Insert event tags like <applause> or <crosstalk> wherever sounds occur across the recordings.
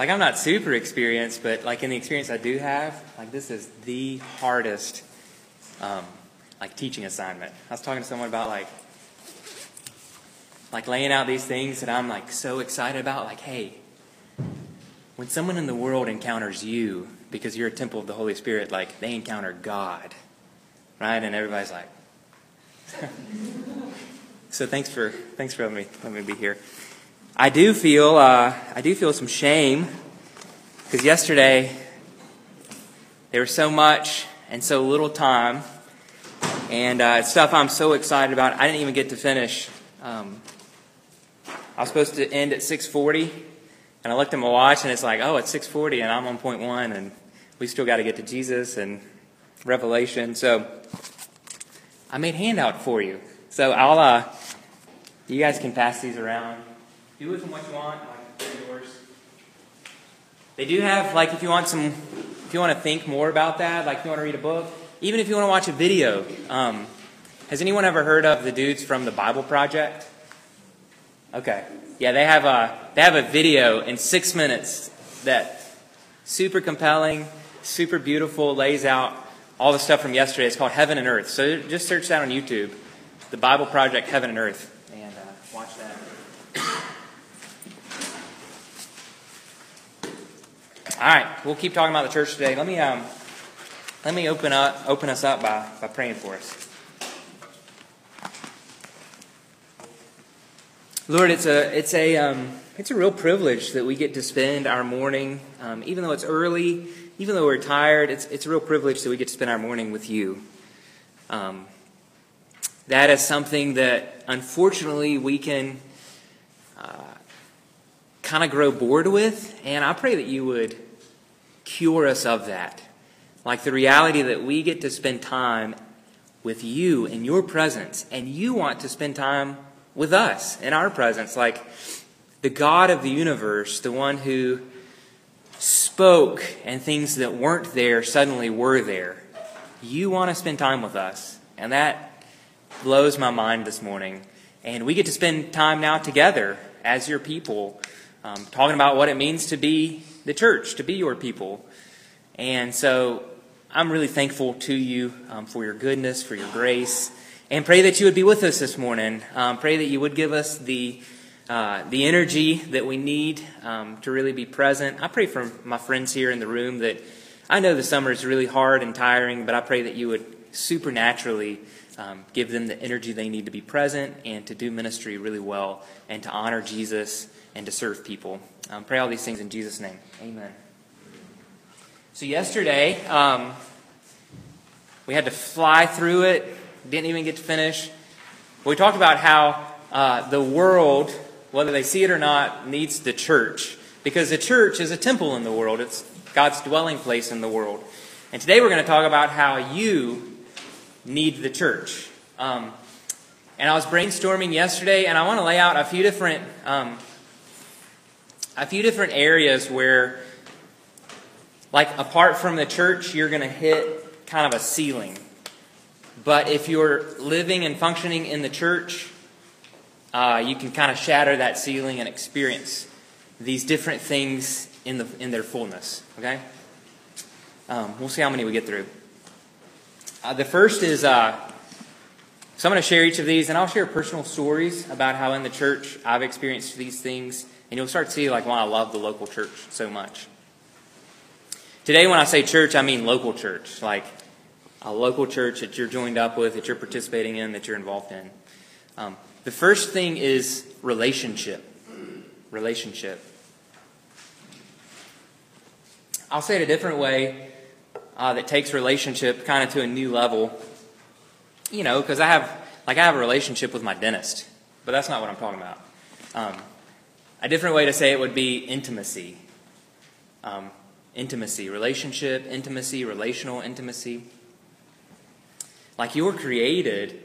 like I'm not super experienced, but like in the experience I do have, like this is the hardest, um, like teaching assignment. I was talking to someone about like, like laying out these things that I'm like so excited about. Like, hey, when someone in the world encounters you because you're a temple of the Holy Spirit, like they encounter God, right? And everybody's like. <laughs> so thanks for thanks for letting me let me be here. I do feel uh, I do feel some shame because yesterday there was so much and so little time, and uh, stuff I'm so excited about. I didn't even get to finish. Um, I was supposed to end at 6:40, and I looked at my watch, and it's like, oh, it's 6:40, and I'm on point one, and we still got to get to Jesus and Revelation. So I made handout for you. So I'll, uh, you guys can pass these around. Do with them what you want, like yours. They do have, like, if you want some, if you want to think more about that, like if you want to read a book, even if you want to watch a video. Um, has anyone ever heard of the dudes from the Bible Project? Okay, yeah, they have a they have a video in six minutes that super compelling, super beautiful, lays out all the stuff from yesterday. It's called Heaven and Earth. So just search that on YouTube, the Bible Project, Heaven and Earth, and uh, watch that. All right, we'll keep talking about the church today. Let me um, let me open up open us up by, by praying for us. Lord, it's a it's a um, it's a real privilege that we get to spend our morning, um, even though it's early, even though we're tired. It's it's a real privilege that we get to spend our morning with you. Um, that is something that unfortunately we can uh, kind of grow bored with, and I pray that you would cure us of that. Like the reality that we get to spend time with you in your presence, and you want to spend time with us in our presence. Like the God of the universe, the one who spoke and things that weren't there suddenly were there. You want to spend time with us. And that blows my mind this morning. And we get to spend time now together as your people, um, talking about what it means to be the church, to be your people. And so I'm really thankful to you um, for your goodness, for your grace, and pray that you would be with us this morning. Um, pray that you would give us the uh, the energy that we need um, to really be present. I pray for my friends here in the room that I know the summer is really hard and tiring, but I pray that you would supernaturally um, give them the energy they need to be present and to do ministry really well and to honor Jesus and to serve people. Um, pray all these things in Jesus' name. Amen. So, yesterday, um, we had to fly through it, didn't even get to finish. We talked about how uh, the world, whether they see it or not, needs the church. Because the church is a temple in the world, it's God's dwelling place in the world. And today we're going to talk about how you need the church. Um, and I was brainstorming yesterday, and I want to lay out a few different um, a few different areas where, like, apart from the church, you're going to hit kind of a ceiling. But if you're living and functioning in the church, uh, you can kind of shatter that ceiling and experience these different things in the in their fullness. Okay, um, we'll see how many we get through. Uh, the first is uh, so I'm going to share each of these, and I'll share personal stories about how in the church I've experienced these things, and you'll start to see like why I love the local church so much. Today, when I say church, I mean local church, like a local church that you're joined up with, that you're participating in, that you're involved in. Um, the first thing is relationship. Relationship. I'll say it a different way uh, that takes relationship kind of to a new level. You know, because I have like I have a relationship with my dentist, but that's not what I'm talking about. Um, a different way to say it would be intimacy. Um, intimacy, relationship, intimacy, relational intimacy. Like you were created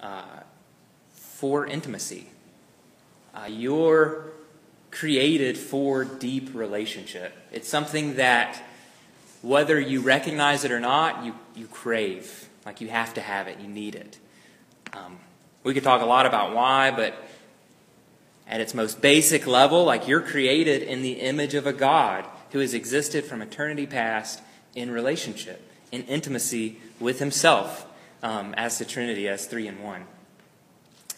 uh, for intimacy. Uh, you're created for deep relationship. It's something that, whether you recognize it or not, you, you crave. Like you have to have it, you need it. Um, we could talk a lot about why, but at its most basic level, like you're created in the image of a God who has existed from eternity past in relationship, in intimacy with Himself, um, as the Trinity, as three in one.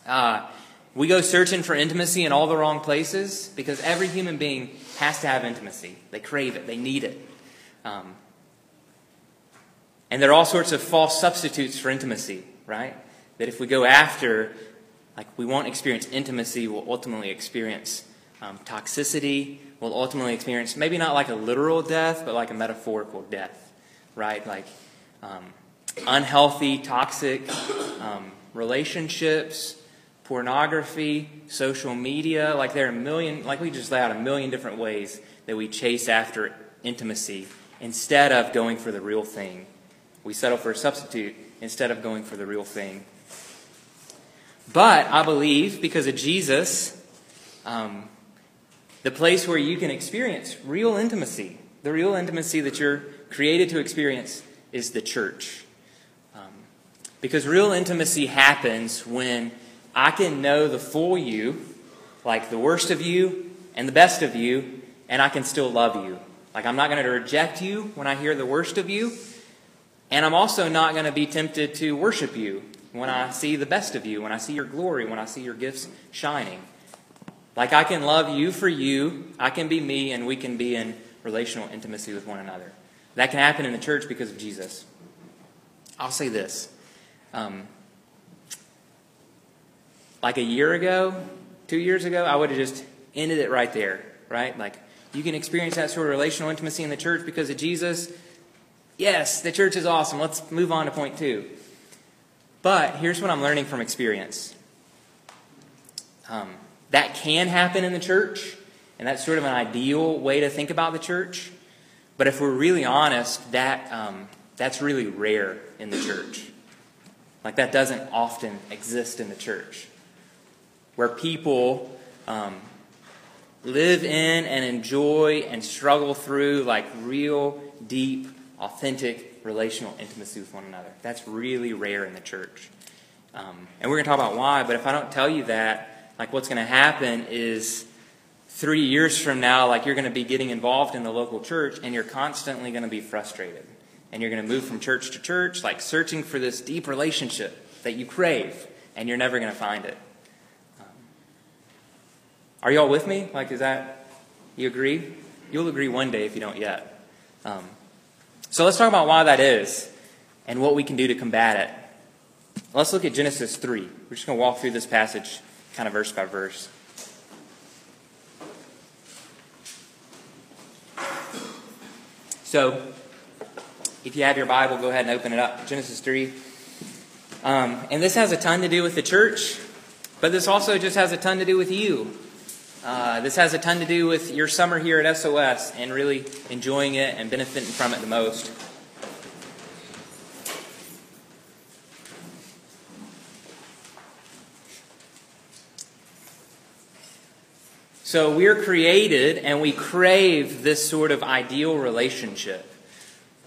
Uh, we go searching for intimacy in all the wrong places because every human being has to have intimacy. They crave it, they need it. Um, and there are all sorts of false substitutes for intimacy, right? That if we go after, like, we won't experience intimacy, we'll ultimately experience um, toxicity, we'll ultimately experience maybe not like a literal death, but like a metaphorical death, right? Like um, unhealthy, toxic um, relationships, pornography, social media. Like there are a million, like we just lay out a million different ways that we chase after intimacy instead of going for the real thing. We settle for a substitute instead of going for the real thing. But I believe because of Jesus, um, the place where you can experience real intimacy, the real intimacy that you're created to experience, is the church. Um, because real intimacy happens when I can know the full you, like the worst of you and the best of you, and I can still love you. Like I'm not going to reject you when I hear the worst of you, and I'm also not going to be tempted to worship you when I see the best of you, when I see your glory, when I see your gifts shining. Like I can love you for you, I can be me, and we can be in relational intimacy with one another. That can happen in the church because of Jesus. I'll say this. Um, like a year ago, two years ago, I would have just ended it right there, right? Like, you can experience that sort of relational intimacy in the church because of Jesus. Yes, the church is awesome. Let's move on to point two. But here's what I'm learning from experience um, that can happen in the church, and that's sort of an ideal way to think about the church. But if we're really honest, that, um, that's really rare in the church. Like, that doesn't often exist in the church where people um, live in and enjoy and struggle through like real, deep, authentic relational intimacy with one another. That's really rare in the church. Um, and we're going to talk about why, but if I don't tell you that, like what's going to happen is three years from now, like you're going to be getting involved in the local church and you're constantly going to be frustrated. And you're going to move from church to church, like searching for this deep relationship that you crave, and you're never going to find it. Are y'all with me? Like, is that, you agree? You'll agree one day if you don't yet. Um, so let's talk about why that is and what we can do to combat it. Let's look at Genesis 3. We're just going to walk through this passage kind of verse by verse. So, if you have your Bible, go ahead and open it up. Genesis 3. Um, and this has a ton to do with the church, but this also just has a ton to do with you. Uh, this has a ton to do with your summer here at SOS and really enjoying it and benefiting from it the most. So we're created and we crave this sort of ideal relationship.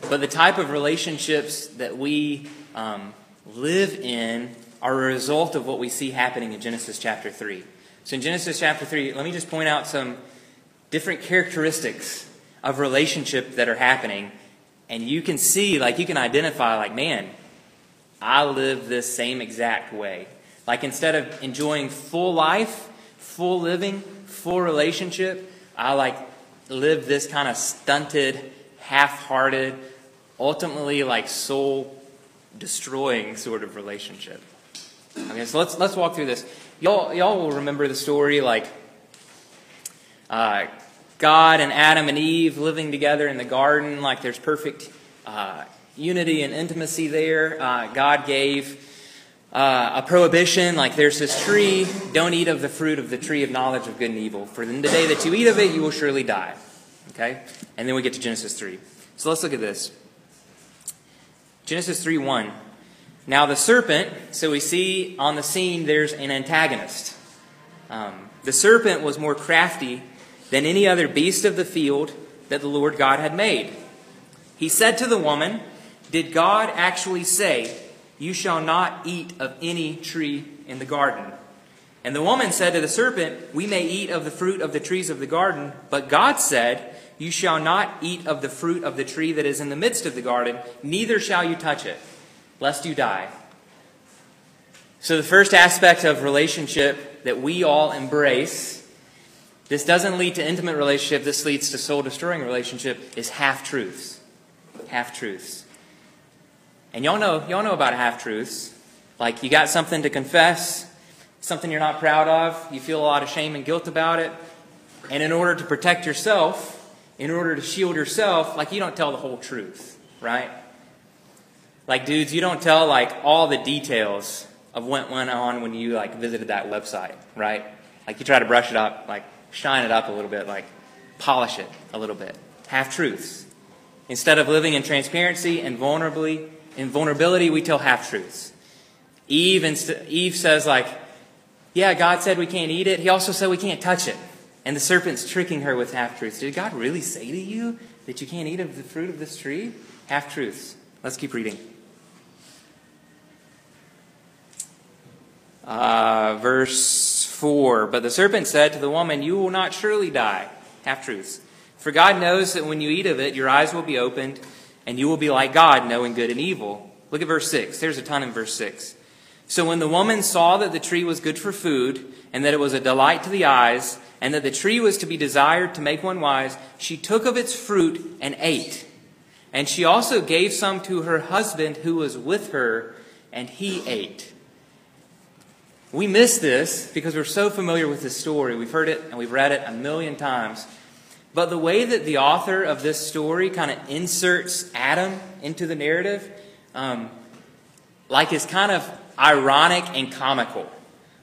But the type of relationships that we um, live in are a result of what we see happening in Genesis chapter 3. So in Genesis chapter 3, let me just point out some different characteristics of relationship that are happening. And you can see, like, you can identify, like, man, I live this same exact way. Like, instead of enjoying full life, full living, full relationship, I, like, live this kind of stunted, half hearted, ultimately, like, soul destroying sort of relationship. Okay, so let's, let's walk through this. Y'all, y'all will remember the story like uh, God and Adam and Eve living together in the garden, like there's perfect uh, unity and intimacy there. Uh, God gave uh, a prohibition, like there's this tree, don't eat of the fruit of the tree of knowledge of good and evil, for in the day that you eat of it, you will surely die. Okay? And then we get to Genesis 3. So let's look at this. Genesis 3 1. Now, the serpent, so we see on the scene there's an antagonist. Um, the serpent was more crafty than any other beast of the field that the Lord God had made. He said to the woman, Did God actually say, You shall not eat of any tree in the garden? And the woman said to the serpent, We may eat of the fruit of the trees of the garden, but God said, You shall not eat of the fruit of the tree that is in the midst of the garden, neither shall you touch it, lest you die. So, the first aspect of relationship that we all embrace, this doesn't lead to intimate relationship, this leads to soul destroying relationship, is half truths. Half truths. And y'all know, y'all know about half truths. Like you got something to confess, something you're not proud of, you feel a lot of shame and guilt about it, and in order to protect yourself, in order to shield yourself, like you don't tell the whole truth, right? Like dudes, you don't tell like all the details of what went on when you like visited that website, right? Like you try to brush it up, like shine it up a little bit, like polish it a little bit. Half truths. Instead of living in transparency and vulnerably, in vulnerability, we tell half truths. Eve, inst- Eve says like, yeah, God said we can't eat it. He also said we can't touch it. And the serpent's tricking her with half truths. Did God really say to you that you can't eat of the fruit of this tree? Half truths. Let's keep reading. Uh, verse 4 But the serpent said to the woman, You will not surely die. Half truths. For God knows that when you eat of it, your eyes will be opened, and you will be like God, knowing good and evil. Look at verse 6. There's a ton in verse 6. So when the woman saw that the tree was good for food, and that it was a delight to the eyes, and that the tree was to be desired to make one wise, she took of its fruit and ate. And she also gave some to her husband who was with her, and he ate. We miss this because we're so familiar with this story. We've heard it and we've read it a million times. But the way that the author of this story kind of inserts Adam into the narrative, um, like is kind of ironic and comical.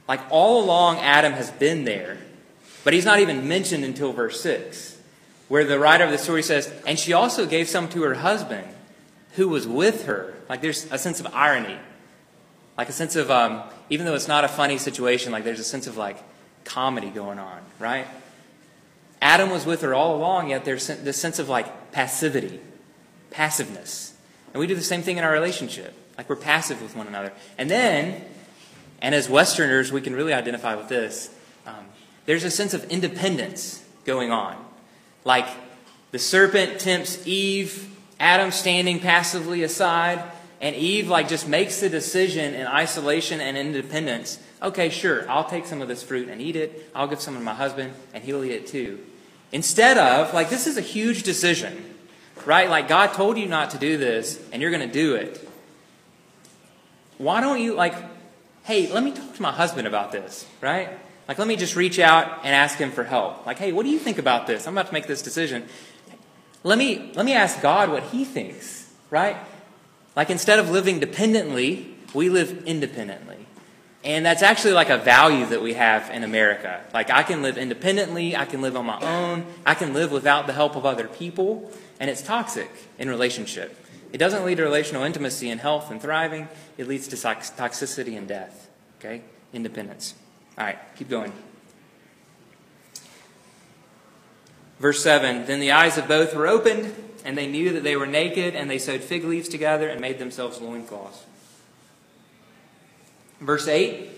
Like all along, Adam has been there, but he's not even mentioned until verse 6, where the writer of the story says, And she also gave some to her husband who was with her. Like there's a sense of irony. Like a sense of, um, even though it's not a funny situation, like there's a sense of like comedy going on, right? Adam was with her all along, yet there's this sense of like passivity, passiveness. And we do the same thing in our relationship. Like we're passive with one another. And then, and as Westerners, we can really identify with this, um, there's a sense of independence going on. Like the serpent tempts Eve, Adam standing passively aside, and Eve like just makes the decision in isolation and independence. Okay, sure, I'll take some of this fruit and eat it. I'll give some to my husband, and he'll eat it too. Instead of, like, this is a huge decision, right? Like, God told you not to do this, and you're going to do it why don't you, like, hey, let me talk to my husband about this, right? Like, let me just reach out and ask him for help. Like, hey, what do you think about this? I'm about to make this decision. Let me, let me ask God what he thinks, right? Like, instead of living dependently, we live independently. And that's actually like a value that we have in America. Like, I can live independently, I can live on my own, I can live without the help of other people, and it's toxic in relationship. It doesn't lead to relational intimacy and health and thriving. It leads to toxicity and death. Okay? Independence. All right, keep going. Verse 7 Then the eyes of both were opened, and they knew that they were naked, and they sewed fig leaves together and made themselves loincloths. Verse 8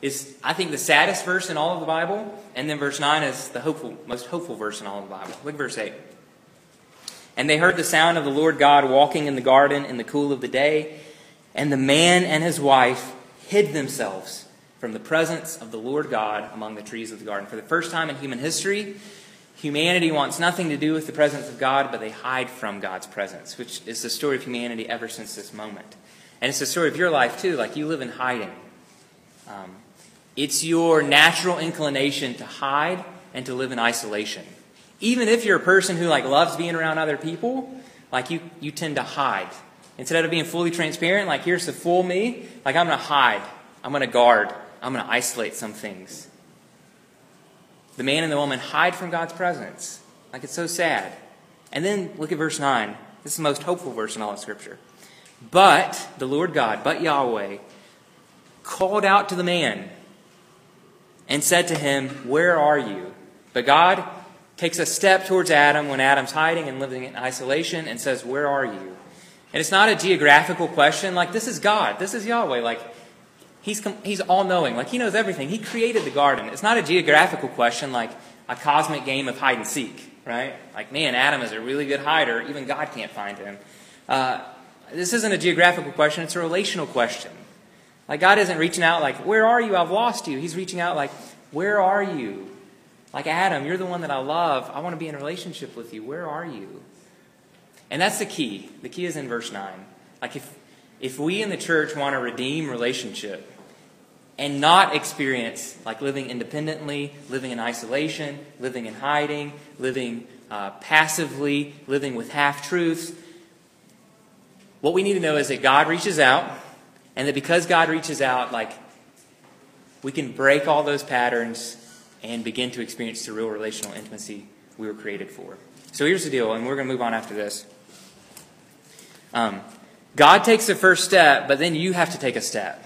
is, I think, the saddest verse in all of the Bible, and then verse 9 is the hopeful, most hopeful verse in all of the Bible. Look at verse 8. And they heard the sound of the Lord God walking in the garden in the cool of the day. And the man and his wife hid themselves from the presence of the Lord God among the trees of the garden. For the first time in human history, humanity wants nothing to do with the presence of God, but they hide from God's presence, which is the story of humanity ever since this moment. And it's the story of your life, too. Like you live in hiding. Um, it's your natural inclination to hide and to live in isolation even if you're a person who like loves being around other people, like you, you tend to hide. Instead of being fully transparent, like here's the full me, like I'm going to hide. I'm going to guard. I'm going to isolate some things. The man and the woman hide from God's presence. Like it's so sad. And then look at verse 9. This is the most hopeful verse in all of Scripture. But the Lord God, but Yahweh, called out to the man and said to him, Where are you? But God takes a step towards Adam when Adam's hiding and living in isolation and says, Where are you? And it's not a geographical question like, This is God, this is Yahweh. Like, He's, com- he's all knowing. Like, he knows everything. He created the garden. It's not a geographical question like a cosmic game of hide and seek, right? Like, man, Adam is a really good hider. Even God can't find him. Uh, this isn't a geographical question, it's a relational question. Like, God isn't reaching out like, Where are you? I've lost you. He's reaching out like, Where are you? Like, Adam, you're the one that I love. I want to be in a relationship with you. Where are you? And that's the key. The key is in verse 9. Like, if, if we in the church want to redeem relationship, and not experience like living independently, living in isolation, living in hiding, living uh, passively, living with half truths. What we need to know is that God reaches out, and that because God reaches out, like we can break all those patterns and begin to experience the real relational intimacy we were created for. So here's the deal, and we're going to move on after this. Um, God takes the first step, but then you have to take a step.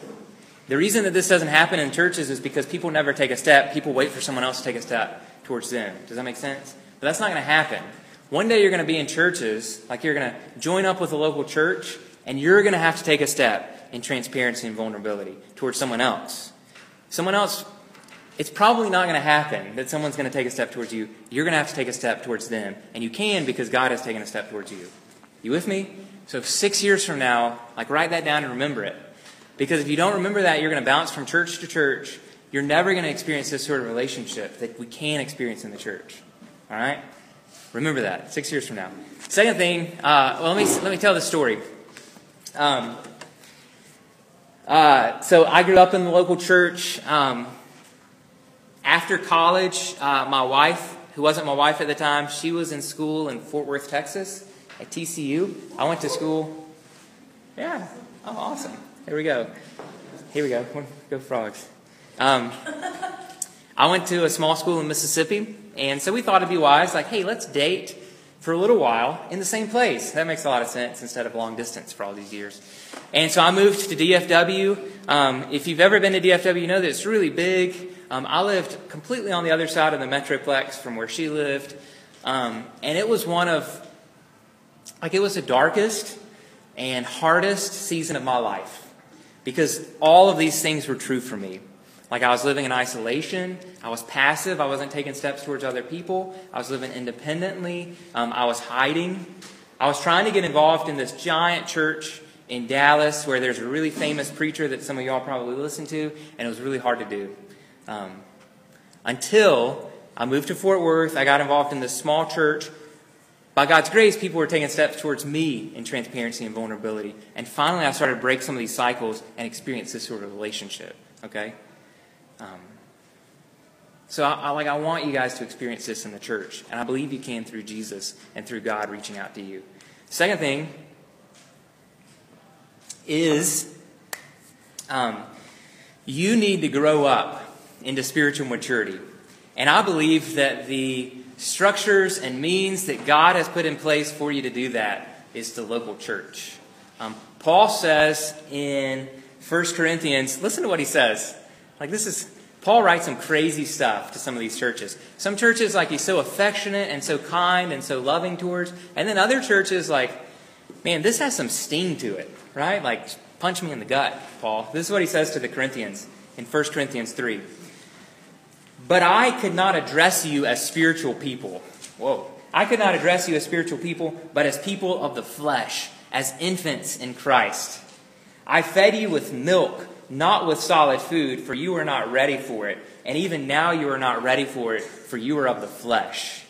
The reason that this doesn't happen in churches is because people never take a step. People wait for someone else to take a step towards them. Does that make sense? But that's not going to happen. One day you're going to be in churches, like you're going to join up with a local church, and you're going to have to take a step in transparency and vulnerability towards someone else. Someone else, it's probably not going to happen that someone's going to take a step towards you. You're going to have to take a step towards them. And you can because God has taken a step towards you. You with me? So six years from now, like write that down and remember it. Because if you don't remember that, you're going to bounce from church to church. You're never going to experience this sort of relationship that we can experience in the church. All right? Remember that six years from now. Second thing, uh, well, let me, let me tell the story. Um, uh, so I grew up in the local church. Um, after college, uh, my wife, who wasn't my wife at the time, she was in school in Fort Worth, Texas, at TCU. I went to school. Yeah. Oh, awesome. Here we go. Here we go. Go frogs. Um, I went to a small school in Mississippi, and so we thought it'd be wise, like, hey, let's date for a little while in the same place. That makes a lot of sense instead of long distance for all these years. And so I moved to DFW. Um, if you've ever been to DFW, you know that it's really big. Um, I lived completely on the other side of the Metroplex from where she lived. Um, and it was one of, like, it was the darkest and hardest season of my life because all of these things were true for me. Like I was living in isolation. I was passive. I wasn't taking steps towards other people. I was living independently. Um, I was hiding. I was trying to get involved in this giant church in Dallas where there's a really famous preacher that some of y'all probably listen to, and it was really hard to do. Um, until I moved to Fort Worth, I got involved in this small church. By God's grace, people were taking steps towards me in transparency and vulnerability. And finally, I started to break some of these cycles and experience this sort of relationship. Okay? Um, so, I, I, like, I want you guys to experience this in the church, and I believe you can through Jesus and through God reaching out to you. Second thing is um, you need to grow up into spiritual maturity, and I believe that the structures and means that God has put in place for you to do that is the local church. Um, Paul says in 1 Corinthians, listen to what he says. Like this is Paul writes some crazy stuff to some of these churches. Some churches like he's so affectionate and so kind and so loving towards, and then other churches like, man, this has some sting to it, right? Like punch me in the gut, Paul. This is what he says to the Corinthians in 1 Corinthians 3. But I could not address you as spiritual people. Whoa. I could not address you as spiritual people, but as people of the flesh, as infants in Christ. I fed you with milk not with solid food, for you were not ready for it. And even now you are not ready for it, for you are of the flesh.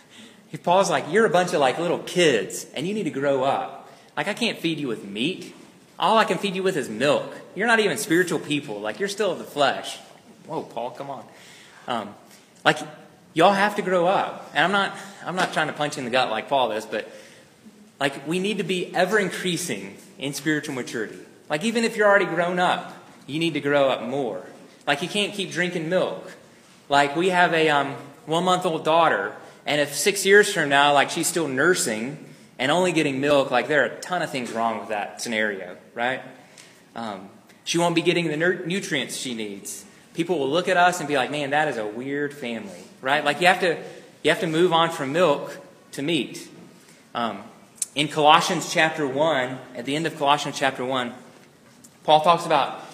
<laughs> Paul's like, you're a bunch of like little kids, and you need to grow up. Like, I can't feed you with meat. All I can feed you with is milk. You're not even spiritual people. Like, you're still of the flesh. Whoa, Paul, come on. Um, like, y'all have to grow up. And I'm not, I'm not trying to punch you in the gut like Paul is, but like, we need to be ever increasing in spiritual maturity. Like, even if you're already grown up, you need to grow up more. Like, you can't keep drinking milk. Like, we have a um, one month old daughter, and if six years from now, like, she's still nursing and only getting milk, like, there are a ton of things wrong with that scenario, right? Um, she won't be getting the nutrients she needs. People will look at us and be like, man, that is a weird family, right? Like, you have to, you have to move on from milk to meat. Um, in Colossians chapter 1, at the end of Colossians chapter 1, Paul talks about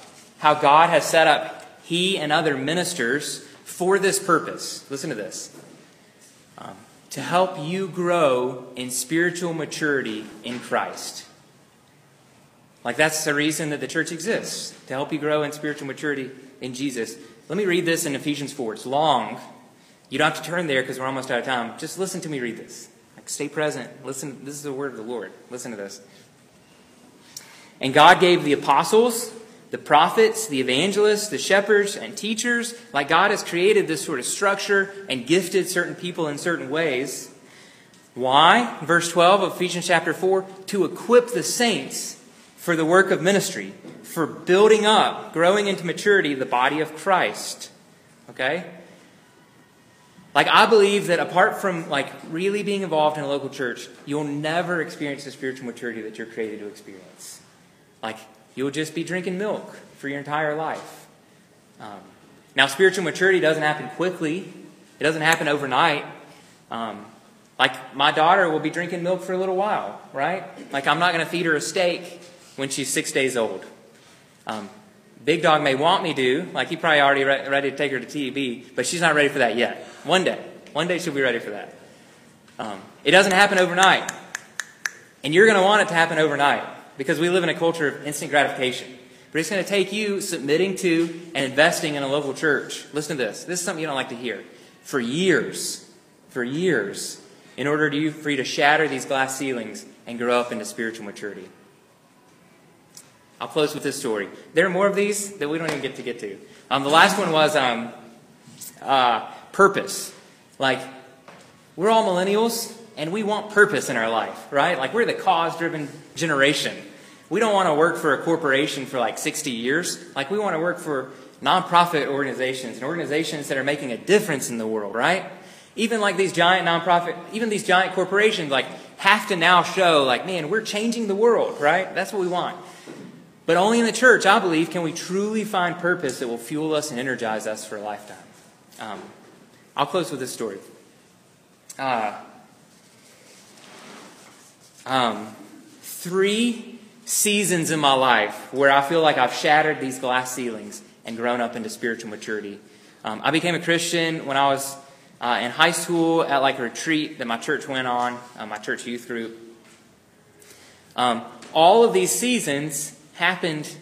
how God has set up he and other ministers for this purpose. Listen to this. Um, to help you grow in spiritual maturity in Christ. Like that's the reason that the church exists, to help you grow in spiritual maturity in Jesus. Let me read this in Ephesians 4. It's long. You don't have to turn there because we're almost out of time. Just listen to me read this. Like stay present. Listen. This is the word of the Lord. Listen to this. And God gave the apostles, the prophets, the evangelists, the shepherds, and teachers. Like God has created this sort of structure and gifted certain people in certain ways. Why? Verse 12 of Ephesians chapter 4 to equip the saints for the work of ministry, for building up, growing into maturity the body of Christ. Okay? Like I believe that apart from like really being involved in a local church, you'll never experience the spiritual maturity that you're created to experience. Like you'll just be drinking milk for your entire life. Um, now, spiritual maturity doesn't happen quickly. It doesn't happen overnight. Um, like my daughter will be drinking milk for a little while, right? Like I'm not going to feed her a steak when she's six days old. Um, Big Dog may want me to, like he probably already re- ready to take her to TB, but she's not ready for that yet. One day, one day she'll be ready for that. Um, it doesn't happen overnight, and you're going to want it to happen overnight because we live in a culture of instant gratification. But it's going to take you submitting to and investing in a local church. Listen to this. This is something you don't like to hear. For years, for years, in order to, for you to shatter these glass ceilings and grow up into spiritual maturity. I'll close with this story. There are more of these that we don't even get to get to. Um, the last one was um, uh, purpose. Like, we're all millennials, and we want purpose in our life, right? Like, we're the cause driven generation. We don't want to work for a corporation for like 60 years. Like, we want to work for nonprofit organizations and organizations that are making a difference in the world, right? Even like these giant nonprofit, even these giant corporations, like, have to now show, like, man, we're changing the world, right? That's what we want. But only in the church, I believe, can we truly find purpose that will fuel us and energize us for a lifetime. Um, I'll close with this story. Uh, um, three seasons in my life where I feel like I've shattered these glass ceilings and grown up into spiritual maturity. Um, I became a Christian when I was uh, in high school at like a retreat that my church went on, uh, my church youth group. Um, all of these seasons happened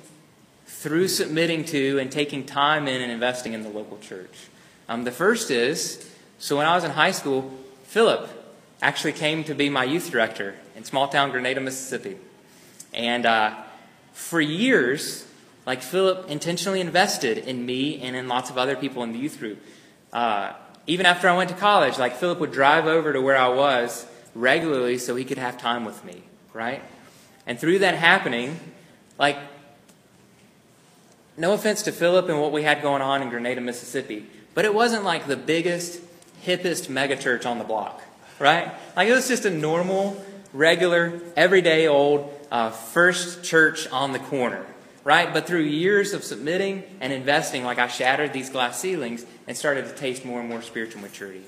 through submitting to and taking time in and investing in the local church. Um, the first is so when I was in high school, Philip actually came to be my youth director in small town Grenada, Mississippi. And uh, for years, like Philip intentionally invested in me and in lots of other people in the youth group. Uh, even after I went to college, like Philip would drive over to where I was regularly so he could have time with me, right? And through that happening, like, no offense to Philip and what we had going on in Grenada, Mississippi, but it wasn't like the biggest, hippest megachurch on the block, right? Like, it was just a normal, regular, everyday old uh, first church on the corner, right? But through years of submitting and investing, like I shattered these glass ceilings and started to taste more and more spiritual maturity.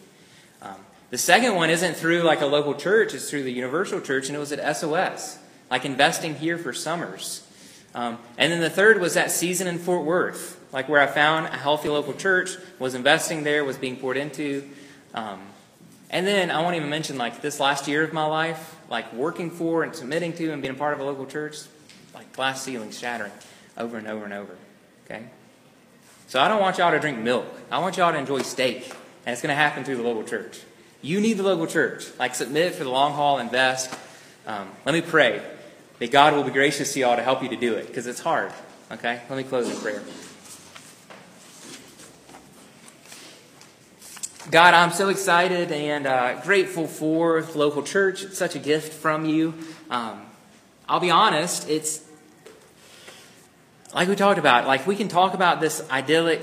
Um, the second one isn't through like a local church, it's through the universal church, and it was at SOS, like investing here for summers. Um, and then the third was that season in Fort Worth, like where I found a healthy local church, was investing there, was being poured into. Um, and then I won't even mention like this last year of my life, like working for and submitting to and being a part of a local church, like glass ceilings shattering over and over and over. Okay? So I don't want y'all to drink milk. I want y'all to enjoy steak. And it's going to happen through the local church. You need the local church. Like submit for the long haul, invest. Um, let me pray that God will be gracious to y'all to help you to do it because it's hard. Okay? Let me close in prayer. God, I'm so excited and uh, grateful for local church. It's such a gift from you. Um, I'll be honest, it's like we talked about, like we can talk about this idyllic,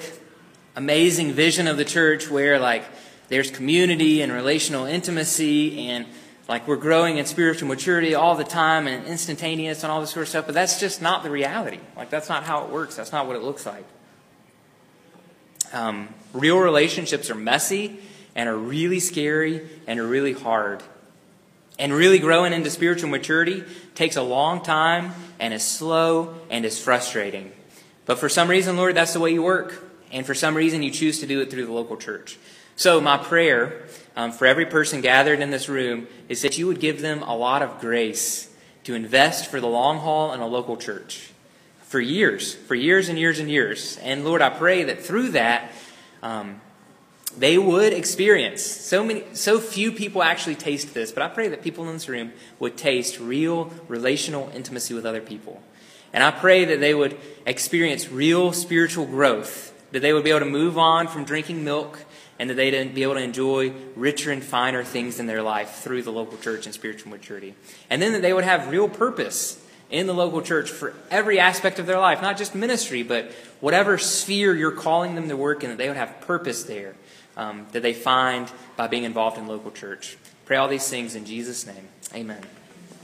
amazing vision of the church where like there's community and relational intimacy and like we're growing in spiritual maturity all the time and instantaneous and all this sort of stuff, but that's just not the reality. Like that's not how it works. That's not what it looks like. Um, real relationships are messy and are really scary and are really hard. And really growing into spiritual maturity takes a long time and is slow and is frustrating. But for some reason, Lord, that's the way you work. And for some reason, you choose to do it through the local church. So, my prayer um, for every person gathered in this room is that you would give them a lot of grace to invest for the long haul in a local church. For years, for years and years and years. And Lord, I pray that through that, um, they would experience. So many so few people actually taste this but i pray that people in this room would taste real relational intimacy with other people. And i pray that they would experience real spiritual growth that they would be able to move on from drinking milk and that they'd be able to enjoy richer and finer things in their life through the local church and spiritual maturity and then that they would have real purpose in the local church for every aspect of their life not just ministry but whatever sphere you're calling them to work in that they would have purpose there um, that they find by being involved in local church. Pray all these things in Jesus' name. Amen.